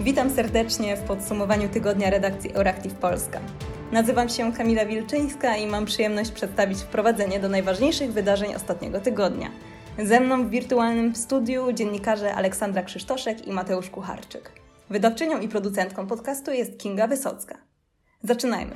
Witam serdecznie w podsumowaniu tygodnia redakcji Euractiv Polska. Nazywam się Kamila Wilczyńska i mam przyjemność przedstawić wprowadzenie do najważniejszych wydarzeń ostatniego tygodnia. Ze mną w wirtualnym studiu dziennikarze Aleksandra Krzysztoszek i Mateusz Kucharczyk. Wydawczynią i producentką podcastu jest Kinga Wysocka. Zaczynajmy.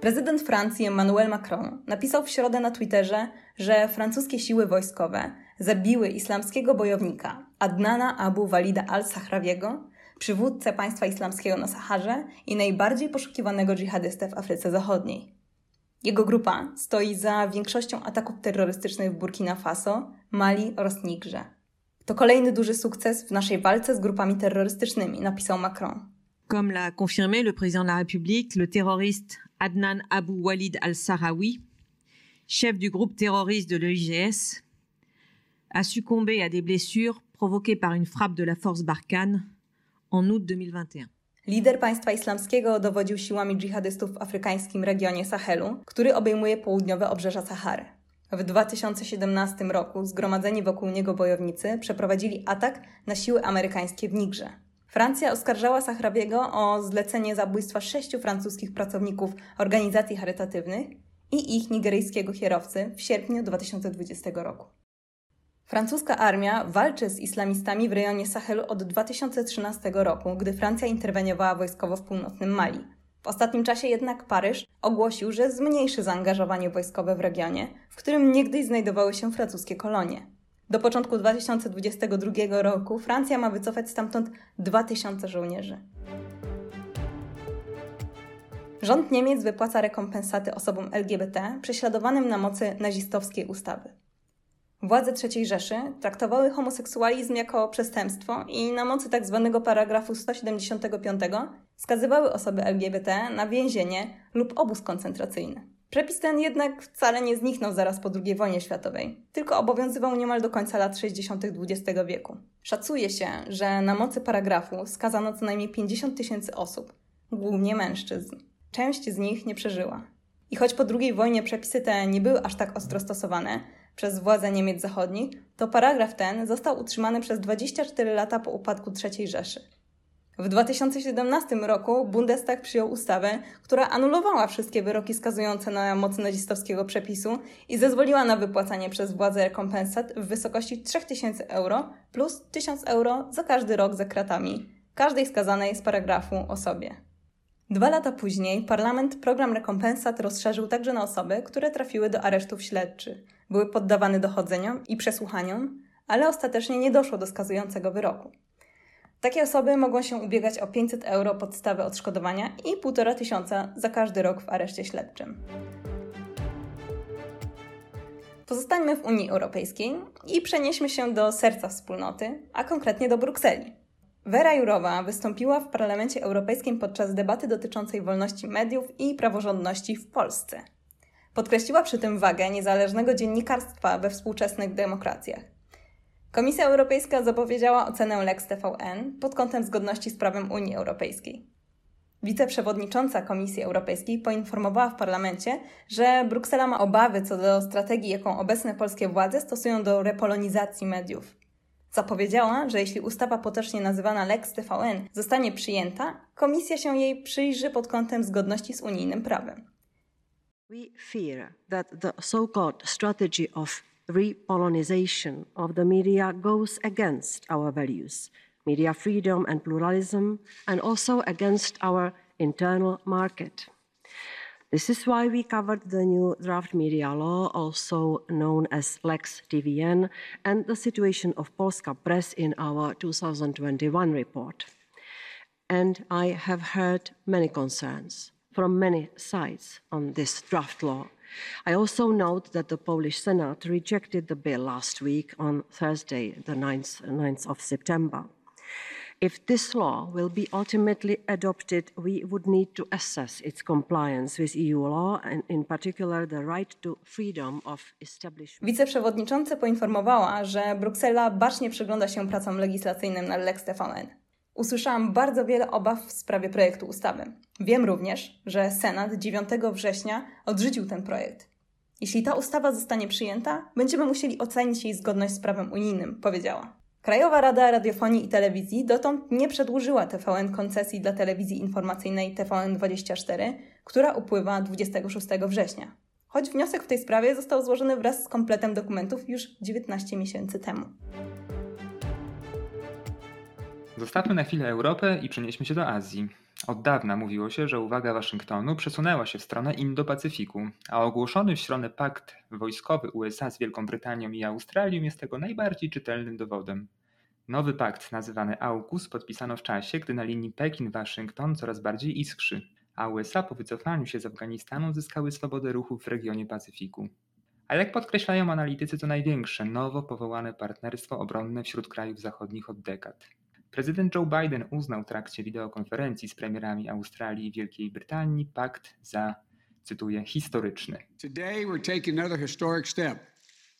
Prezydent Francji Emmanuel Macron napisał w środę na Twitterze, że francuskie siły wojskowe zabiły islamskiego bojownika Adnana Abu Walida al-Sahrawiego, przywódcę państwa islamskiego na Saharze i najbardziej poszukiwanego dżihadystę w Afryce Zachodniej. Jego grupa stoi za większością ataków terrorystycznych w Burkina Faso, Mali oraz Nigrze. To kolejny duży sukces w naszej walce z grupami terrorystycznymi, napisał Macron. Comme l'a confirmé le président de la République, le terroriste Adnan Abu Walid al-Sahrawi, chef du groupe terroriste de l'EIGS, a succombé à des blessures provoquées par une frappe de la force Barkhane en août 2021. Lider państwa islamskiego dowodził siłami dżihadystów w afrykańskim regionie Sahelu, który obejmuje południowe obrzeża Sahary. W 2017 roku zgromadzeni wokół niego bojownicy przeprowadzili atak na siły amerykańskie w Nigrze. Francja oskarżała Sahrawiego o zlecenie zabójstwa sześciu francuskich pracowników organizacji charytatywnych i ich nigeryjskiego kierowcy w sierpniu 2020 roku. Francuska armia walczy z islamistami w rejonie Sahelu od 2013 roku, gdy Francja interweniowała wojskowo w północnym Mali. W ostatnim czasie jednak Paryż ogłosił, że zmniejszy zaangażowanie wojskowe w regionie, w którym niegdyś znajdowały się francuskie kolonie. Do początku 2022 roku Francja ma wycofać stamtąd 2000 żołnierzy. Rząd Niemiec wypłaca rekompensaty osobom LGBT prześladowanym na mocy nazistowskiej ustawy. Władze III Rzeszy traktowały homoseksualizm jako przestępstwo i na mocy tzw. Tak paragrafu 175 skazywały osoby LGBT na więzienie lub obóz koncentracyjny. Przepis ten jednak wcale nie zniknął zaraz po II wojnie światowej, tylko obowiązywał niemal do końca lat 60. XX wieku. Szacuje się, że na mocy paragrafu skazano co najmniej 50 tysięcy osób, głównie mężczyzn. Część z nich nie przeżyła. I choć po II wojnie przepisy te nie były aż tak ostro stosowane, przez władze Niemiec Zachodnich, to paragraf ten został utrzymany przez 24 lata po upadku III Rzeszy. W 2017 roku Bundestag przyjął ustawę, która anulowała wszystkie wyroki skazujące na mocy nazistowskiego przepisu i zezwoliła na wypłacanie przez władze rekompensat w wysokości 3000 euro plus 1000 euro za każdy rok za kratami, każdej skazanej z paragrafu osobie. Dwa lata później parlament program rekompensat rozszerzył także na osoby, które trafiły do aresztów śledczych, były poddawane dochodzeniom i przesłuchaniom, ale ostatecznie nie doszło do skazującego wyroku. Takie osoby mogą się ubiegać o 500 euro podstawy odszkodowania i 1,5 tysiąca za każdy rok w areszcie śledczym. Pozostańmy w Unii Europejskiej i przenieśmy się do serca wspólnoty, a konkretnie do Brukseli. Wera Jurowa wystąpiła w Parlamencie Europejskim podczas debaty dotyczącej wolności mediów i praworządności w Polsce. Podkreśliła przy tym wagę niezależnego dziennikarstwa we współczesnych demokracjach. Komisja Europejska zapowiedziała ocenę Lex TVN pod kątem zgodności z prawem Unii Europejskiej. Wiceprzewodnicząca Komisji Europejskiej poinformowała w parlamencie, że Bruksela ma obawy co do strategii, jaką obecne polskie władze stosują do repolonizacji mediów. Zapowiedziała, że jeśli ustawa potocznie nazywana Lex TVN zostanie przyjęta, komisja się jej przyjrzy pod kątem zgodności z unijnym prawem. We fear that the so-called strategy of repolonization of the media goes against our values, media freedom and pluralism, and also against our internal market. This is why we covered the new draft media law, also known as Lex TVN, and the situation of Polska press in our 2021 report. And I have heard many concerns from many sides on this draft law. I also note that the Polish Senate rejected the bill last week on Thursday, the 9th, 9th of September. If this law will be ultimately adopted, we would need to assess its compliance with EU law and in particular the right to freedom of establishment. Wiceprzewodnicząca poinformowała, że Bruksela bacznie przygląda się pracom legislacyjnym nad Lex. Usłyszałam bardzo wiele obaw w sprawie projektu ustawy. Wiem również, że Senat 9 września odrzucił ten projekt. Jeśli ta ustawa zostanie przyjęta, będziemy musieli ocenić jej zgodność z prawem unijnym, powiedziała. Krajowa Rada Radiofonii i Telewizji dotąd nie przedłużyła TVN koncesji dla telewizji informacyjnej TVN24, która upływa 26 września. Choć wniosek w tej sprawie został złożony wraz z kompletem dokumentów już 19 miesięcy temu. Zostawmy na chwilę Europę i przenieśmy się do Azji. Od dawna mówiło się, że uwaga Waszyngtonu przesunęła się w stronę Indo-Pacyfiku, a ogłoszony w środę pakt wojskowy USA z Wielką Brytanią i Australią jest tego najbardziej czytelnym dowodem. Nowy pakt, nazywany AUKUS, podpisano w czasie, gdy na linii Pekin-Waszyngton coraz bardziej iskrzy, a USA po wycofaniu się z Afganistanu zyskały swobodę ruchu w regionie Pacyfiku. A jak podkreślają analitycy, to największe nowo powołane partnerstwo obronne wśród krajów zachodnich od dekad. Prezydent Joe Biden uznał w trakcie wideokonferencji z premierami Australii i Wielkiej Brytanii pakt za, cytuję, historyczny. Today we're taking another historic step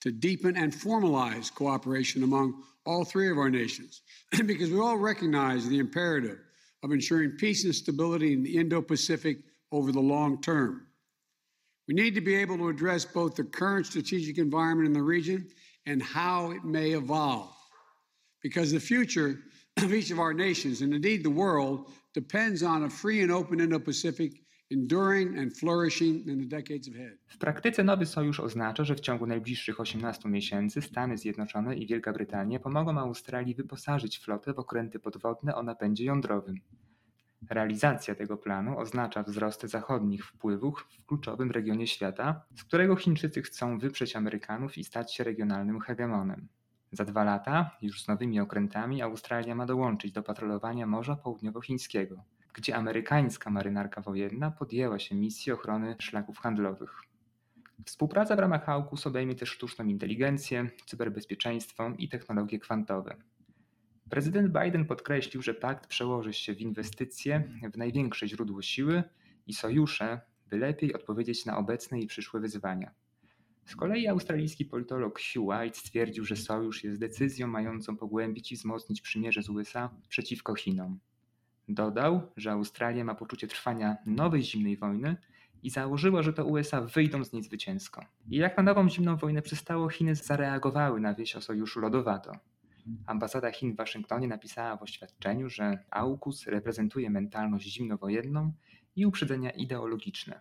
to deepen and formalize cooperation among all three of our nations because we all recognize the imperative of ensuring peace and stability in the Indo-Pacific over the long term. We need to be able to address both the current strategic environment in the region and how it may evolve because the future of each of our nations, and indeed the world, depends on a free and open Indo Pacific enduring and flourishing in the decades ahead. W praktyce nowy sojusz oznacza, że w ciągu najbliższych 18 miesięcy Stany Zjednoczone i Wielka Brytania pomogą Australii wyposażyć flotę w okręty podwodne o napędzie jądrowym. Realizacja tego planu oznacza wzrost zachodnich wpływów w kluczowym regionie świata, z którego Chińczycy chcą wyprzeć Amerykanów i stać się regionalnym hegemonem. Za dwa lata, już z nowymi okrętami, Australia ma dołączyć do patrolowania Morza Południowochińskiego, gdzie amerykańska marynarka wojenna podjęła się misji ochrony szlaków handlowych. Współpraca w ramach AUKUS obejmie też sztuczną inteligencję, cyberbezpieczeństwo i technologie kwantowe. Prezydent Biden podkreślił, że pakt przełoży się w inwestycje w największe źródło siły i sojusze, by lepiej odpowiedzieć na obecne i przyszłe wyzwania. Z kolei australijski politolog Hugh White stwierdził, że sojusz jest decyzją mającą pogłębić i wzmocnić przymierze z USA przeciwko Chinom. Dodał, że Australia ma poczucie trwania nowej zimnej wojny i założyła, że to USA wyjdą z niej zwycięsko. I jak na nową zimną wojnę przystało, Chiny zareagowały na wieś o sojuszu lodowato. Ambasada Chin w Waszyngtonie napisała w oświadczeniu, że AUKUS reprezentuje mentalność zimnowojenną i uprzedzenia ideologiczne.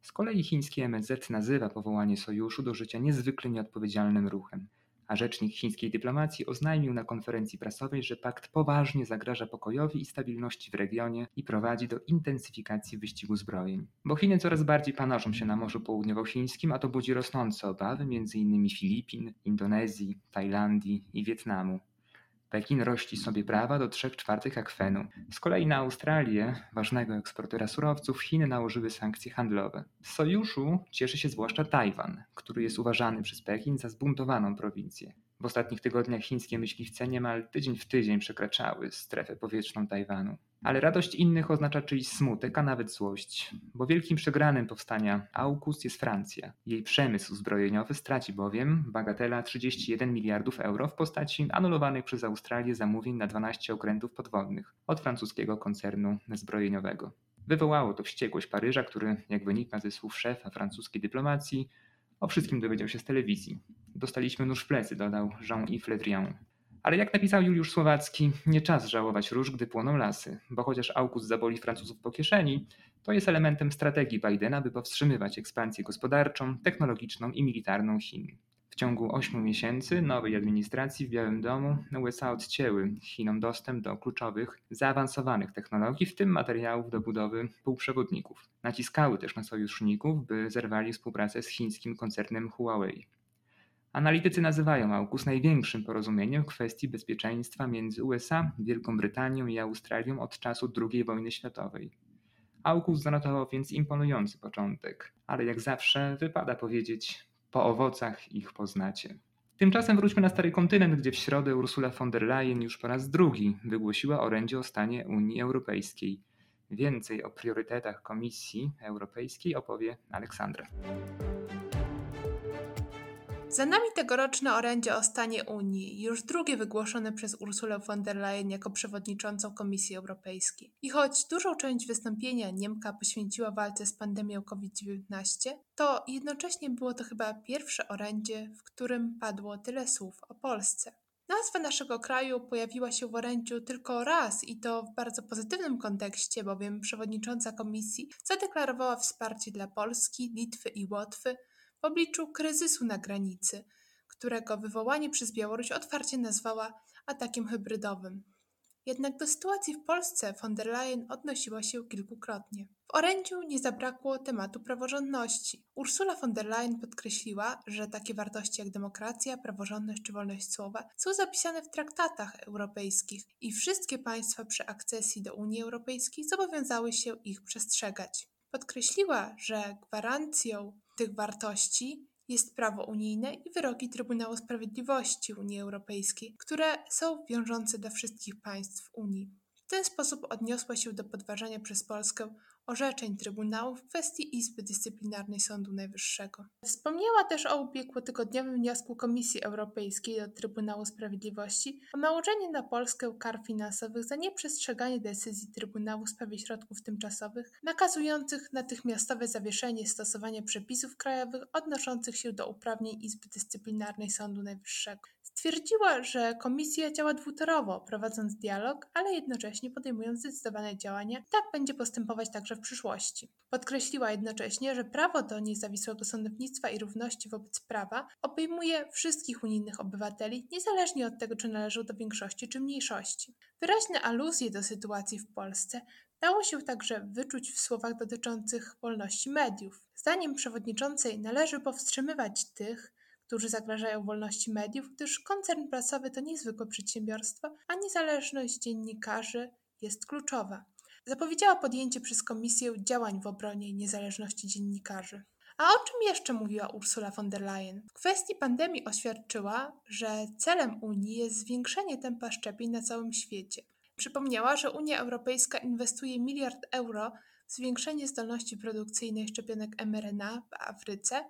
Z kolei chiński MSZ nazywa powołanie sojuszu do życia niezwykle nieodpowiedzialnym ruchem, a rzecznik chińskiej dyplomacji oznajmił na konferencji prasowej, że pakt poważnie zagraża pokojowi i stabilności w regionie i prowadzi do intensyfikacji wyścigu zbrojeń. Bo Chiny coraz bardziej panoszą się na Morzu Południowochińskim, a to budzi rosnące obawy m.in. Filipin, Indonezji, Tajlandii i Wietnamu. Pekin rości sobie prawa do 3 czwartych akwenu. Z kolei na Australię, ważnego eksportera surowców, Chiny nałożyły sankcje handlowe. Z sojuszu cieszy się zwłaszcza Tajwan, który jest uważany przez Pekin za zbuntowaną prowincję. W ostatnich tygodniach chińskie myśliwce niemal tydzień w tydzień przekraczały strefę powietrzną Tajwanu. Ale radość innych oznacza czyjś smutek, a nawet złość, bo wielkim przegranym powstania AUKUS jest Francja. Jej przemysł zbrojeniowy straci bowiem bagatela 31 miliardów euro w postaci anulowanych przez Australię zamówień na 12 okrętów podwodnych od francuskiego koncernu zbrojeniowego. Wywołało to wściekłość Paryża, który, jak wynika ze słów szefa francuskiej dyplomacji, o wszystkim dowiedział się z telewizji. Dostaliśmy nóż w plecy, dodał Jean-Yves Le Drian. Ale jak napisał Juliusz Słowacki, nie czas żałować róż, gdy płoną lasy, bo chociaż AUKUS zaboli Francuzów po kieszeni, to jest elementem strategii Bidena, by powstrzymywać ekspansję gospodarczą, technologiczną i militarną Chin. W ciągu 8 miesięcy nowej administracji w Białym Domu USA odcięły Chinom dostęp do kluczowych, zaawansowanych technologii, w tym materiałów do budowy półprzewodników. Naciskały też na sojuszników, by zerwali współpracę z chińskim koncernem Huawei. Analitycy nazywają AUKUS największym porozumieniem w kwestii bezpieczeństwa między USA, Wielką Brytanią i Australią od czasu II wojny światowej. AUKUS zanotował więc imponujący początek, ale jak zawsze wypada powiedzieć, po owocach ich poznacie. Tymczasem wróćmy na stary kontynent, gdzie w środę Ursula von der Leyen już po raz drugi wygłosiła orędzie o stanie Unii Europejskiej. Więcej o priorytetach Komisji Europejskiej opowie Aleksandra. Za nami tegoroczne orędzie o stanie Unii, już drugie wygłoszone przez Ursulę von der Leyen jako przewodniczącą Komisji Europejskiej. I choć dużą część wystąpienia Niemka poświęciła walce z pandemią COVID-19, to jednocześnie było to chyba pierwsze orędzie, w którym padło tyle słów o Polsce. Nazwa naszego kraju pojawiła się w orędziu tylko raz i to w bardzo pozytywnym kontekście, bowiem przewodnicząca komisji zadeklarowała wsparcie dla Polski, Litwy i Łotwy w obliczu kryzysu na granicy, którego wywołanie przez Białoruś otwarcie nazwała atakiem hybrydowym. Jednak do sytuacji w Polsce von der Leyen odnosiła się kilkukrotnie. W orędziu nie zabrakło tematu praworządności. Ursula von der Leyen podkreśliła, że takie wartości jak demokracja, praworządność czy wolność słowa są zapisane w traktatach europejskich i wszystkie państwa przy akcesji do Unii Europejskiej zobowiązały się ich przestrzegać. Podkreśliła, że gwarancją tych wartości jest prawo unijne i wyroki Trybunału Sprawiedliwości Unii Europejskiej, które są wiążące dla wszystkich państw Unii. W ten sposób odniosła się do podważania przez Polskę orzeczeń Trybunału w kwestii Izby Dyscyplinarnej Sądu Najwyższego. Wspomniała też o ubiegłotygodniowym wniosku Komisji Europejskiej do Trybunału Sprawiedliwości o nałożenie na Polskę kar finansowych za nieprzestrzeganie decyzji Trybunału w sprawie środków tymczasowych nakazujących natychmiastowe zawieszenie stosowania przepisów krajowych odnoszących się do uprawnień Izby Dyscyplinarnej Sądu Najwyższego. Stwierdziła, że komisja działa dwutorowo, prowadząc dialog, ale jednocześnie podejmując zdecydowane działania. Tak będzie postępować także w przyszłości. Podkreśliła jednocześnie, że prawo do niezawisłego sądownictwa i równości wobec prawa obejmuje wszystkich unijnych obywateli, niezależnie od tego, czy należą do większości czy mniejszości. Wyraźne aluzje do sytuacji w Polsce dało się także wyczuć w słowach dotyczących wolności mediów. Zdaniem przewodniczącej należy powstrzymywać tych, którzy zagrażają wolności mediów, gdyż koncern prasowy to niezwykłe przedsiębiorstwo, a niezależność dziennikarzy jest kluczowa. Zapowiedziała podjęcie przez Komisję działań w obronie niezależności dziennikarzy. A o czym jeszcze mówiła Ursula von der Leyen? W kwestii pandemii oświadczyła, że celem Unii jest zwiększenie tempa szczepień na całym świecie. Przypomniała, że Unia Europejska inwestuje miliard euro w zwiększenie zdolności produkcyjnej szczepionek mRNA w Afryce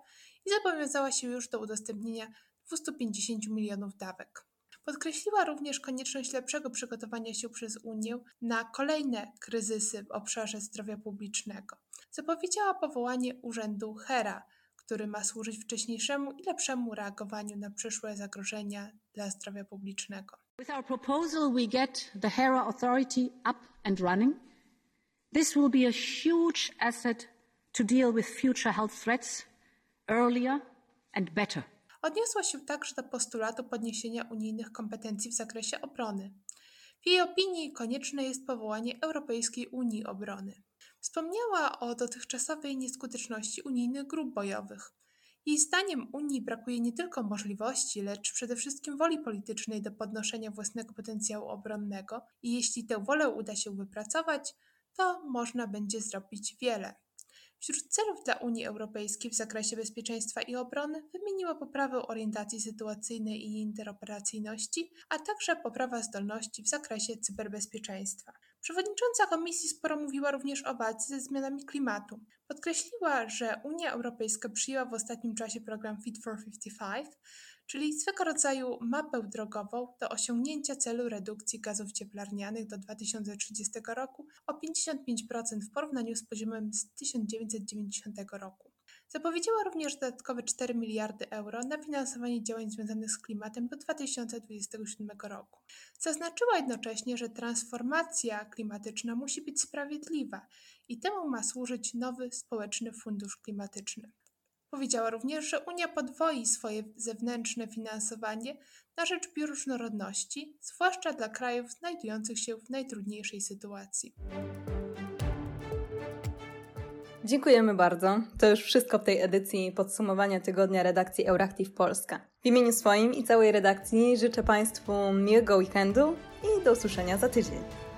i zobowiązała się już do udostępnienia 250 milionów dawek. Podkreśliła również konieczność lepszego przygotowania się przez Unię na kolejne kryzysy w obszarze zdrowia publicznego. Zapowiedziała powołanie urzędu HERA, który ma służyć wcześniejszemu i lepszemu reagowaniu na przyszłe zagrożenia dla zdrowia publicznego. With our proposal we get the HERA authority up and running. This will be a huge asset to deal with future health threats earlier and better. Odniosła się także do postulatu podniesienia unijnych kompetencji w zakresie obrony. W jej opinii konieczne jest powołanie Europejskiej Unii Obrony. Wspomniała o dotychczasowej nieskuteczności unijnych grup bojowych. Jej zdaniem Unii brakuje nie tylko możliwości, lecz przede wszystkim woli politycznej do podnoszenia własnego potencjału obronnego i jeśli tę wolę uda się wypracować, to można będzie zrobić wiele. Wśród celów dla Unii Europejskiej w zakresie bezpieczeństwa i obrony wymieniła poprawę orientacji sytuacyjnej i interoperacyjności, a także poprawa zdolności w zakresie cyberbezpieczeństwa. Przewodnicząca Komisji sporo mówiła również o walce ze zmianami klimatu. Podkreśliła, że Unia Europejska przyjęła w ostatnim czasie program Fit for 55, czyli swego rodzaju mapę drogową do osiągnięcia celu redukcji gazów cieplarnianych do 2030 roku o 55% w porównaniu z poziomem z 1990 roku. Zapowiedziała również dodatkowe 4 miliardy euro na finansowanie działań związanych z klimatem do 2027 roku. Zaznaczyła jednocześnie, że transformacja klimatyczna musi być sprawiedliwa i temu ma służyć nowy społeczny fundusz klimatyczny. Powiedziała również, że Unia podwoi swoje zewnętrzne finansowanie na rzecz bioróżnorodności, zwłaszcza dla krajów znajdujących się w najtrudniejszej sytuacji. Dziękujemy bardzo. To już wszystko w tej edycji podsumowania tygodnia redakcji Euractiv Polska. W imieniu swoim i całej redakcji życzę Państwu miłego weekendu i do usłyszenia za tydzień.